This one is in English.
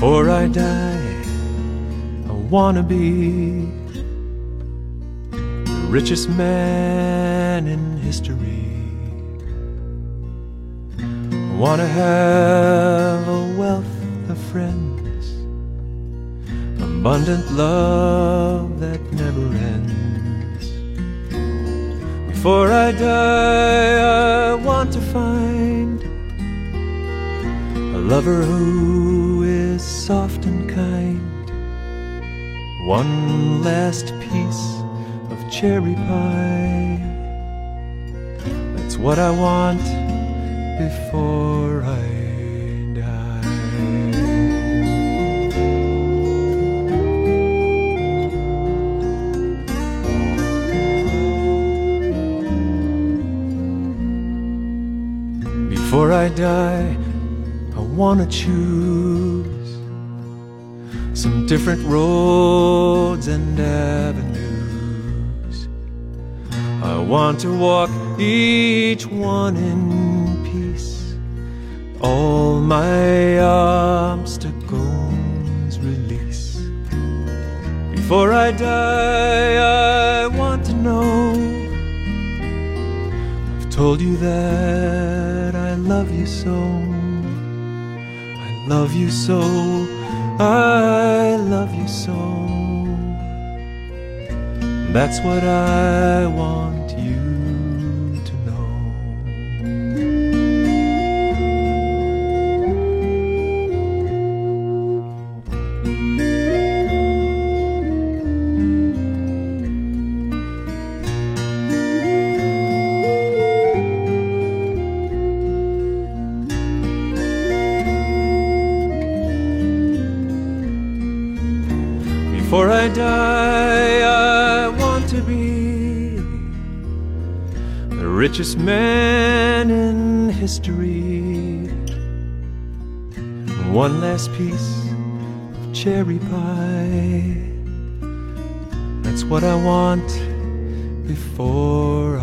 die, I wanna be the richest man in history. I wanna have a wealth of friends, abundant love that never ends. Before I die, I want to find a lover who is soft and kind. One last piece of cherry pie. That's what I want before I die. Before I die, I wanna choose some different roads and avenues. I want to walk each one in peace, all my obstacles release. Before I die, I want to know. I've told you that I love you so. I love you so. I love you so. That's what I want Before I die, I want to be the richest man in history. One last piece of cherry pie. That's what I want before